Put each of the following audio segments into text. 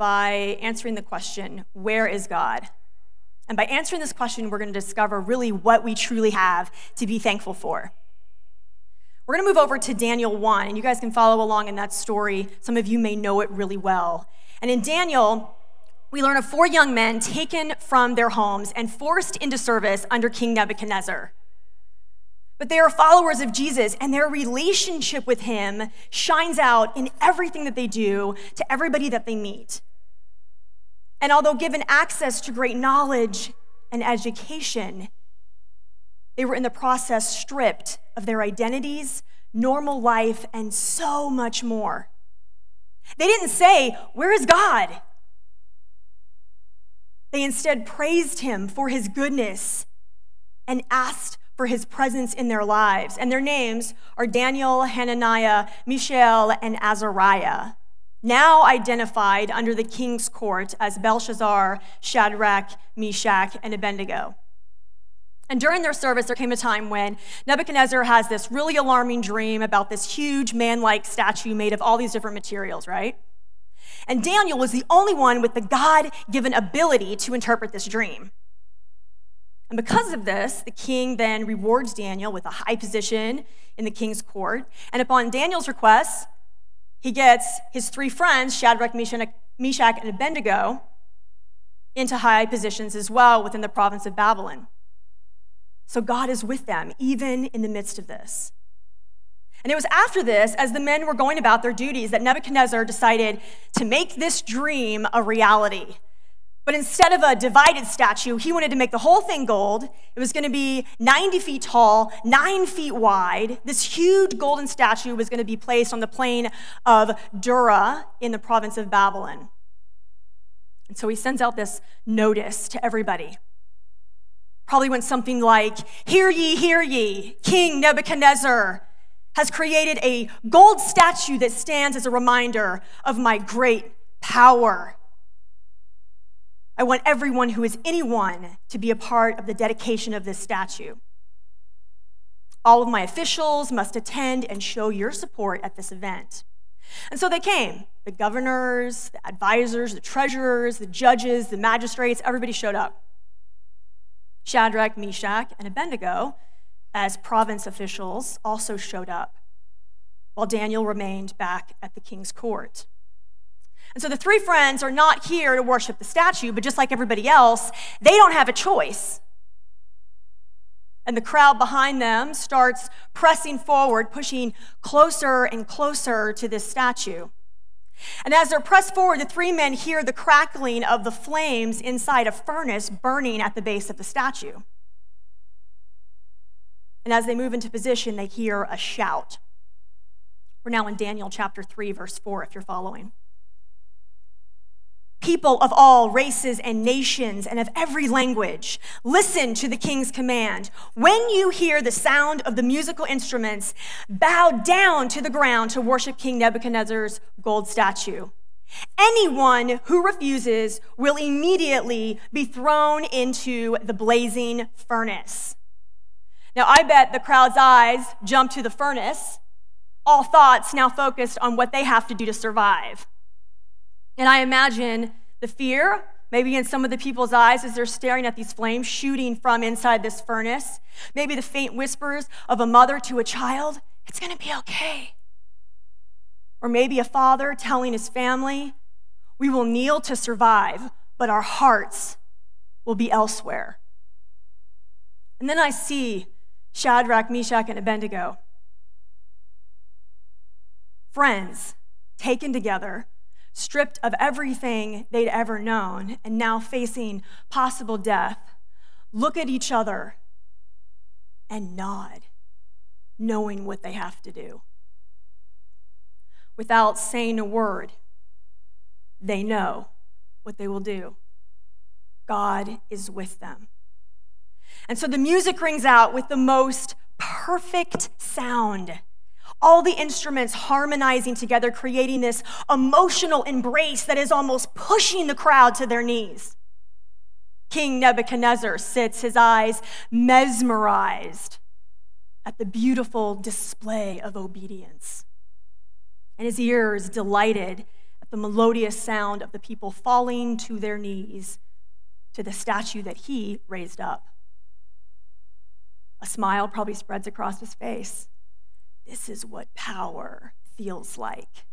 by answering the question where is God? And by answering this question, we're going to discover really what we truly have to be thankful for. We're going to move over to Daniel 1, and you guys can follow along in that story. Some of you may know it really well. And in Daniel, we learn of four young men taken from their homes and forced into service under King Nebuchadnezzar. But they are followers of Jesus, and their relationship with him shines out in everything that they do to everybody that they meet. And although given access to great knowledge and education, they were in the process stripped of their identities, normal life, and so much more. They didn't say, Where is God? They instead praised him for his goodness and asked for his presence in their lives. And their names are Daniel, Hananiah, Mishael, and Azariah, now identified under the king's court as Belshazzar, Shadrach, Meshach, and Abednego. And during their service, there came a time when Nebuchadnezzar has this really alarming dream about this huge man like statue made of all these different materials, right? And Daniel was the only one with the God given ability to interpret this dream. And because of this, the king then rewards Daniel with a high position in the king's court. And upon Daniel's request, he gets his three friends, Shadrach, Meshach, and Abednego, into high positions as well within the province of Babylon. So God is with them, even in the midst of this. And it was after this, as the men were going about their duties, that Nebuchadnezzar decided to make this dream a reality. But instead of a divided statue, he wanted to make the whole thing gold. It was going to be 90 feet tall, nine feet wide. This huge golden statue was going to be placed on the plain of Dura in the province of Babylon. And so he sends out this notice to everybody. Probably went something like Hear ye, hear ye, King Nebuchadnezzar has created a gold statue that stands as a reminder of my great power. I want everyone who is anyone to be a part of the dedication of this statue. All of my officials must attend and show your support at this event. And so they came the governors, the advisors, the treasurers, the judges, the magistrates, everybody showed up. Shadrach, Meshach, and Abednego as province officials also showed up, while Daniel remained back at the king's court. And so the three friends are not here to worship the statue, but just like everybody else, they don't have a choice. And the crowd behind them starts pressing forward, pushing closer and closer to this statue. And as they're pressed forward, the three men hear the crackling of the flames inside a furnace burning at the base of the statue. And as they move into position, they hear a shout. We're now in Daniel chapter 3, verse 4, if you're following. People of all races and nations and of every language, listen to the king's command. When you hear the sound of the musical instruments, bow down to the ground to worship King Nebuchadnezzar's gold statue. Anyone who refuses will immediately be thrown into the blazing furnace. Now, I bet the crowd's eyes jump to the furnace, all thoughts now focused on what they have to do to survive. And I imagine the fear, maybe in some of the people's eyes as they're staring at these flames shooting from inside this furnace. Maybe the faint whispers of a mother to a child, it's going to be okay. Or maybe a father telling his family, we will kneel to survive, but our hearts will be elsewhere. And then I see Shadrach, Meshach, and Abednego. Friends taken together, stripped of everything they'd ever known, and now facing possible death, look at each other and nod, knowing what they have to do. Without saying a word, they know what they will do. God is with them. And so the music rings out with the most perfect sound. All the instruments harmonizing together, creating this emotional embrace that is almost pushing the crowd to their knees. King Nebuchadnezzar sits, his eyes mesmerized at the beautiful display of obedience, and his ears delighted at the melodious sound of the people falling to their knees to the statue that he raised up. A smile probably spreads across his face. This is what power feels like.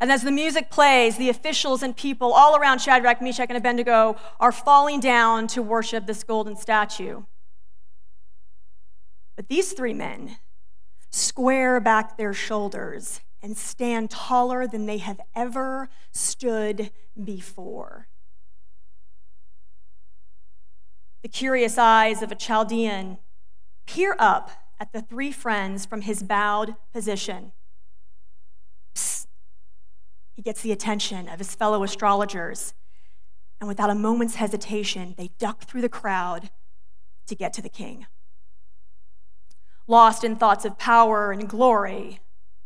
And as the music plays, the officials and people all around Shadrach, Meshach, and Abednego are falling down to worship this golden statue. But these three men square back their shoulders and stand taller than they have ever stood before. The curious eyes of a Chaldean peer up at the three friends from his bowed position. Psst. He gets the attention of his fellow astrologers, and without a moment's hesitation, they duck through the crowd to get to the king. Lost in thoughts of power and glory,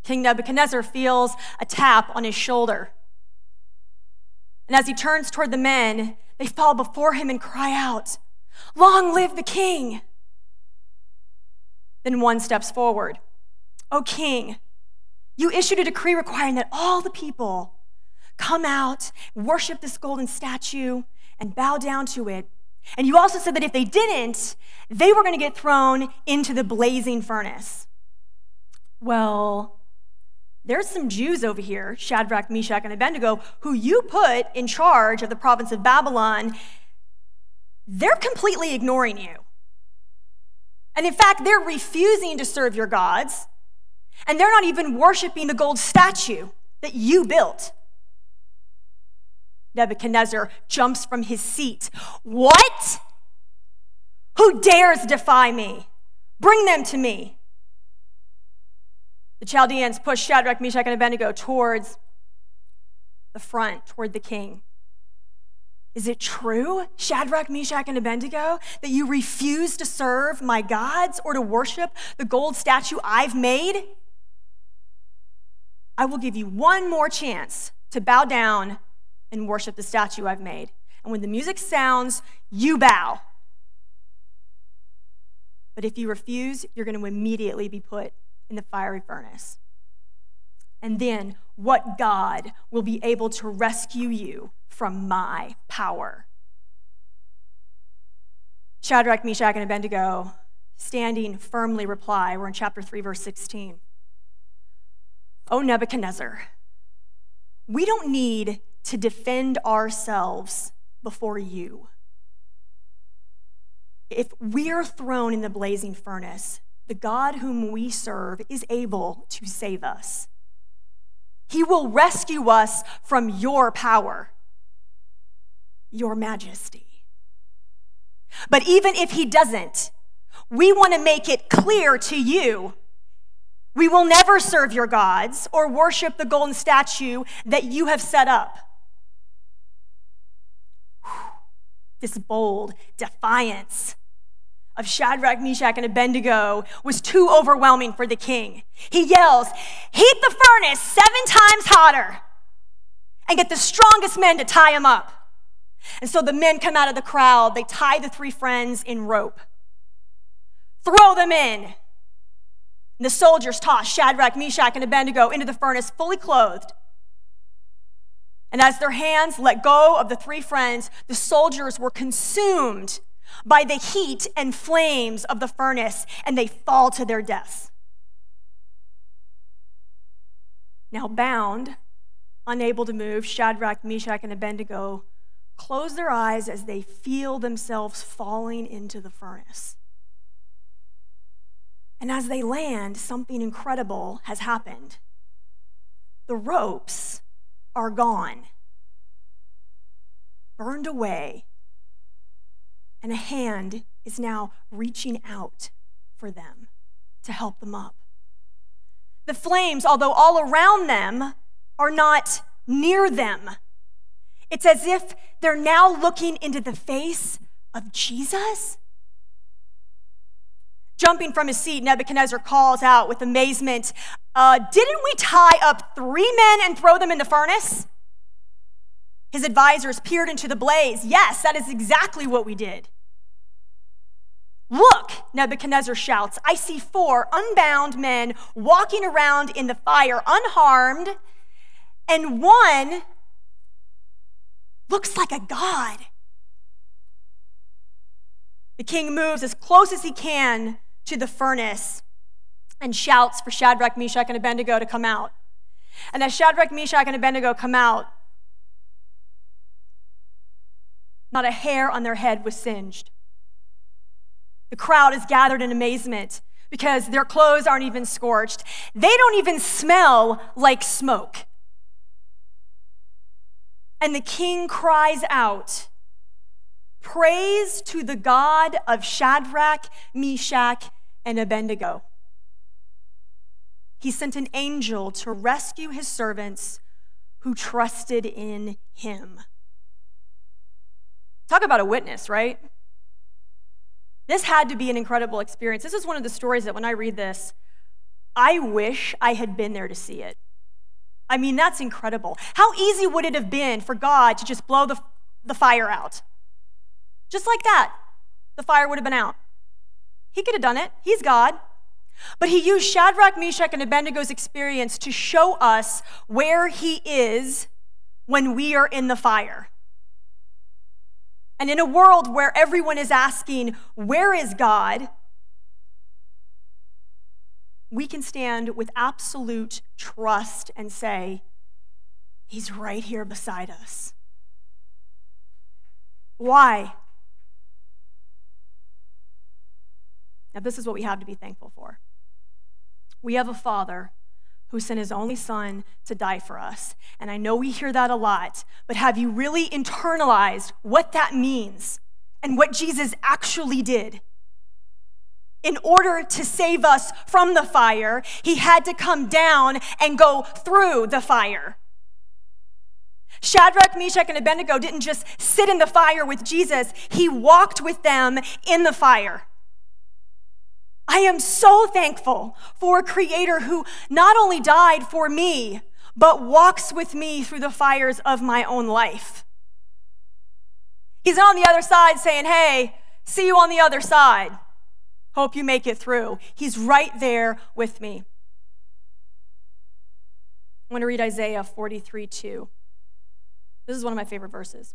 King Nebuchadnezzar feels a tap on his shoulder. And as he turns toward the men, they fall before him and cry out, Long live the king! Then one steps forward. O king, you issued a decree requiring that all the people come out, worship this golden statue, and bow down to it. And you also said that if they didn't, they were going to get thrown into the blazing furnace. Well, there's some Jews over here, Shadrach, Meshach, and Abednego, who you put in charge of the province of Babylon. They're completely ignoring you. And in fact, they're refusing to serve your gods, and they're not even worshiping the gold statue that you built. Nebuchadnezzar jumps from his seat. What? Who dares defy me? Bring them to me. The Chaldeans push Shadrach, Meshach, and Abednego towards the front, toward the king. Is it true, Shadrach, Meshach, and Abednego, that you refuse to serve my gods or to worship the gold statue I've made? I will give you one more chance to bow down and worship the statue I've made. And when the music sounds, you bow. But if you refuse, you're going to immediately be put in the fiery furnace. And then, what God will be able to rescue you from my power? Shadrach, Meshach, and Abednego, standing firmly, reply. We're in chapter 3, verse 16. O Nebuchadnezzar, we don't need to defend ourselves before you. If we're thrown in the blazing furnace, the God whom we serve is able to save us. He will rescue us from your power, your majesty. But even if he doesn't, we want to make it clear to you we will never serve your gods or worship the golden statue that you have set up. This bold defiance of Shadrach, Meshach, and Abednego was too overwhelming for the king. He yells, Heat the furnace seven times hotter and get the strongest men to tie him up. And so the men come out of the crowd. They tie the three friends in rope, throw them in. And the soldiers toss Shadrach, Meshach, and Abednego into the furnace fully clothed. And as their hands let go of the three friends, the soldiers were consumed by the heat and flames of the furnace, and they fall to their deaths. Now, bound, unable to move, Shadrach, Meshach, and Abednego close their eyes as they feel themselves falling into the furnace. And as they land, something incredible has happened. The ropes are gone, burned away, and a hand is now reaching out for them to help them up. The flames, although all around them, are not near them. It's as if they're now looking into the face of Jesus. Jumping from his seat, Nebuchadnezzar calls out with amazement uh, Didn't we tie up three men and throw them in the furnace? His advisors peered into the blaze. Yes, that is exactly what we did. Look, Nebuchadnezzar shouts, I see four unbound men walking around in the fire, unharmed, and one looks like a god. The king moves as close as he can to the furnace and shouts for Shadrach, Meshach, and Abednego to come out. And as Shadrach, Meshach, and Abednego come out, not a hair on their head was singed. The crowd is gathered in amazement because their clothes aren't even scorched. They don't even smell like smoke. And the king cries out, Praise to the God of Shadrach, Meshach, and Abednego. He sent an angel to rescue his servants who trusted in him. Talk about a witness, right? This had to be an incredible experience. This is one of the stories that when I read this, I wish I had been there to see it. I mean, that's incredible. How easy would it have been for God to just blow the, the fire out? Just like that, the fire would have been out. He could have done it. He's God. But he used Shadrach, Meshach, and Abednego's experience to show us where he is when we are in the fire. And in a world where everyone is asking, Where is God? we can stand with absolute trust and say, He's right here beside us. Why? Now, this is what we have to be thankful for. We have a Father who sent his only Son to die for us. And I know we hear that a lot, but have you really internalized what that means and what Jesus actually did? In order to save us from the fire, he had to come down and go through the fire. Shadrach, Meshach, and Abednego didn't just sit in the fire with Jesus, he walked with them in the fire. I am so thankful for a creator who not only died for me, but walks with me through the fires of my own life. He's on the other side saying, Hey, see you on the other side. Hope you make it through. He's right there with me. I want to read Isaiah 43 2. This is one of my favorite verses.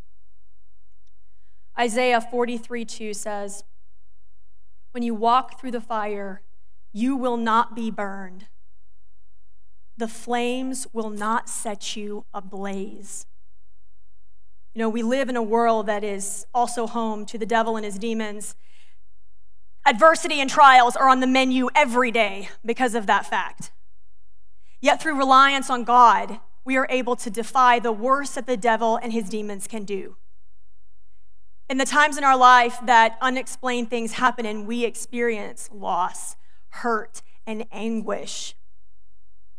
Isaiah 43 2 says, when you walk through the fire, you will not be burned. The flames will not set you ablaze. You know, we live in a world that is also home to the devil and his demons. Adversity and trials are on the menu every day because of that fact. Yet, through reliance on God, we are able to defy the worst that the devil and his demons can do. In the times in our life that unexplained things happen and we experience loss, hurt, and anguish,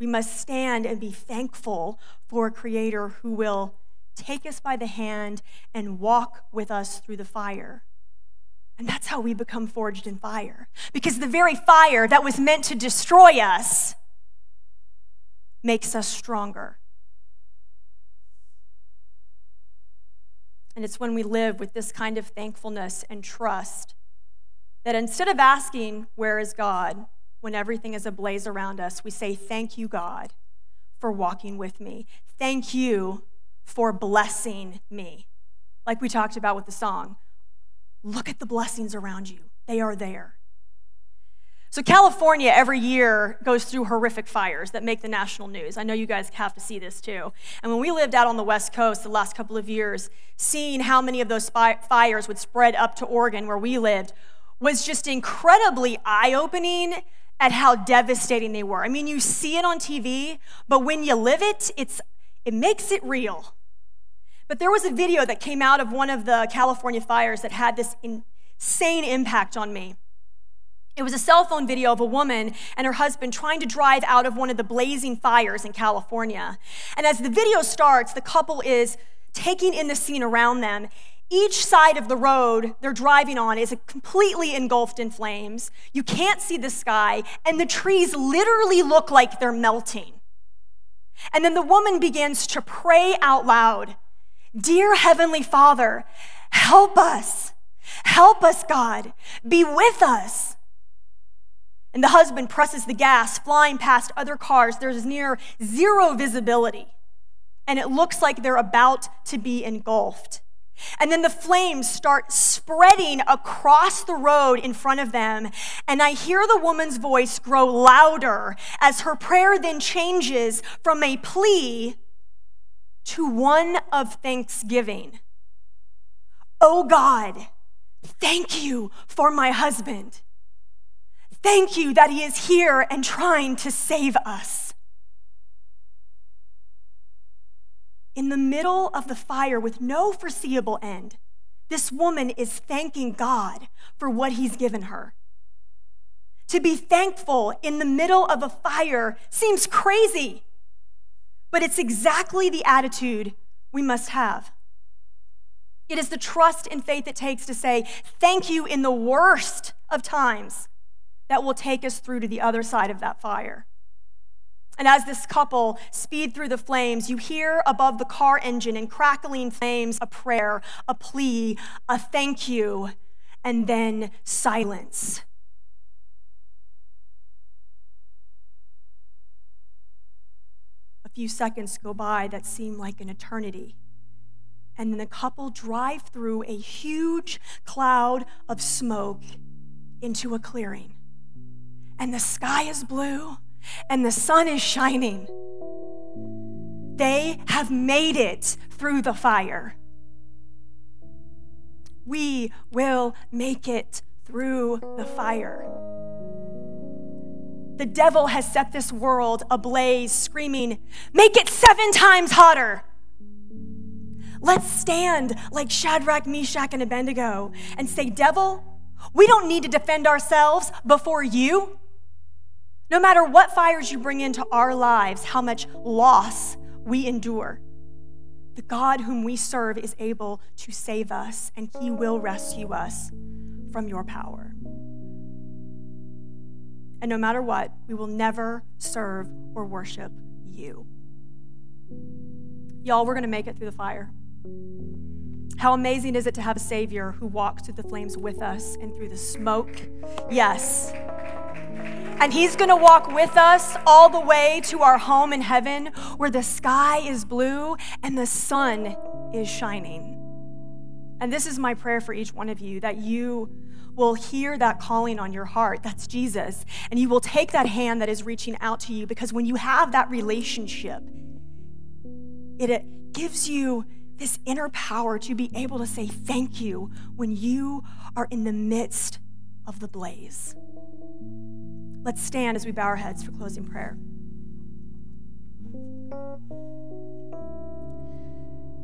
we must stand and be thankful for a creator who will take us by the hand and walk with us through the fire. And that's how we become forged in fire. Because the very fire that was meant to destroy us makes us stronger. And it's when we live with this kind of thankfulness and trust that instead of asking, Where is God? when everything is ablaze around us, we say, Thank you, God, for walking with me. Thank you for blessing me. Like we talked about with the song, look at the blessings around you, they are there. So, California every year goes through horrific fires that make the national news. I know you guys have to see this too. And when we lived out on the West Coast the last couple of years, seeing how many of those fires would spread up to Oregon, where we lived, was just incredibly eye opening at how devastating they were. I mean, you see it on TV, but when you live it, it's, it makes it real. But there was a video that came out of one of the California fires that had this insane impact on me. It was a cell phone video of a woman and her husband trying to drive out of one of the blazing fires in California. And as the video starts, the couple is taking in the scene around them. Each side of the road they're driving on is completely engulfed in flames. You can't see the sky, and the trees literally look like they're melting. And then the woman begins to pray out loud Dear Heavenly Father, help us. Help us, God. Be with us. And the husband presses the gas, flying past other cars. There's near zero visibility. and it looks like they're about to be engulfed. And then the flames start spreading across the road in front of them. And I hear the woman's voice grow louder as her prayer then changes from a plea to one of thanksgiving. Oh God, thank you for my husband. Thank you that he is here and trying to save us. in the middle of the fire with no foreseeable end, this woman is thanking God for what he's given her. To be thankful in the middle of a fire seems crazy, but it's exactly the attitude we must have. It is the trust and faith it takes to say, Thank you in the worst of times that will take us through to the other side of that fire. And as this couple speed through the flames, you hear above the car engine and crackling flames a prayer, a plea, a thank you, and then silence. A few seconds go by that seem like an eternity. And then the couple drive through a huge cloud of smoke into a clearing. And the sky is blue and the sun is shining. They have made it through the fire. We will make it through the fire. The devil has set this world ablaze, screaming, Make it seven times hotter. Let's stand like Shadrach, Meshach, and Abednego and say, Devil, we don't need to defend ourselves before you. No matter what fires you bring into our lives, how much loss we endure, the God whom we serve is able to save us, and he will rescue us from your power. And no matter what, we will never serve or worship you. Y'all, we're going to make it through the fire. How amazing is it to have a Savior who walks through the flames with us and through the smoke? Yes. And He's going to walk with us all the way to our home in heaven where the sky is blue and the sun is shining. And this is my prayer for each one of you that you will hear that calling on your heart. That's Jesus. And you will take that hand that is reaching out to you because when you have that relationship, it gives you this inner power to be able to say thank you when you are in the midst of the blaze. Let's stand as we bow our heads for closing prayer.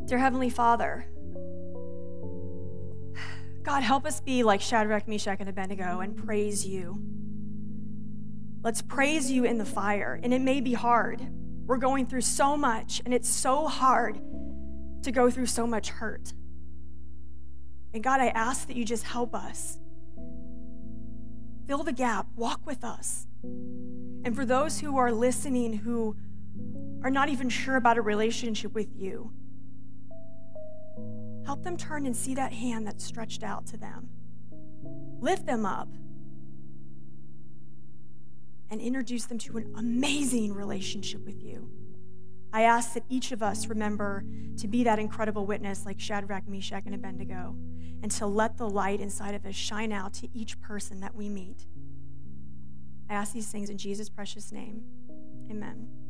Dear Heavenly Father, God, help us be like Shadrach, Meshach, and Abednego and praise you. Let's praise you in the fire. And it may be hard. We're going through so much, and it's so hard to go through so much hurt. And God, I ask that you just help us Fill the gap, walk with us. And for those who are listening who are not even sure about a relationship with you, help them turn and see that hand that's stretched out to them. Lift them up and introduce them to an amazing relationship with you. I ask that each of us remember to be that incredible witness like Shadrach, Meshach, and Abednego and to let the light inside of us shine out to each person that we meet. I ask these things in Jesus' precious name. Amen.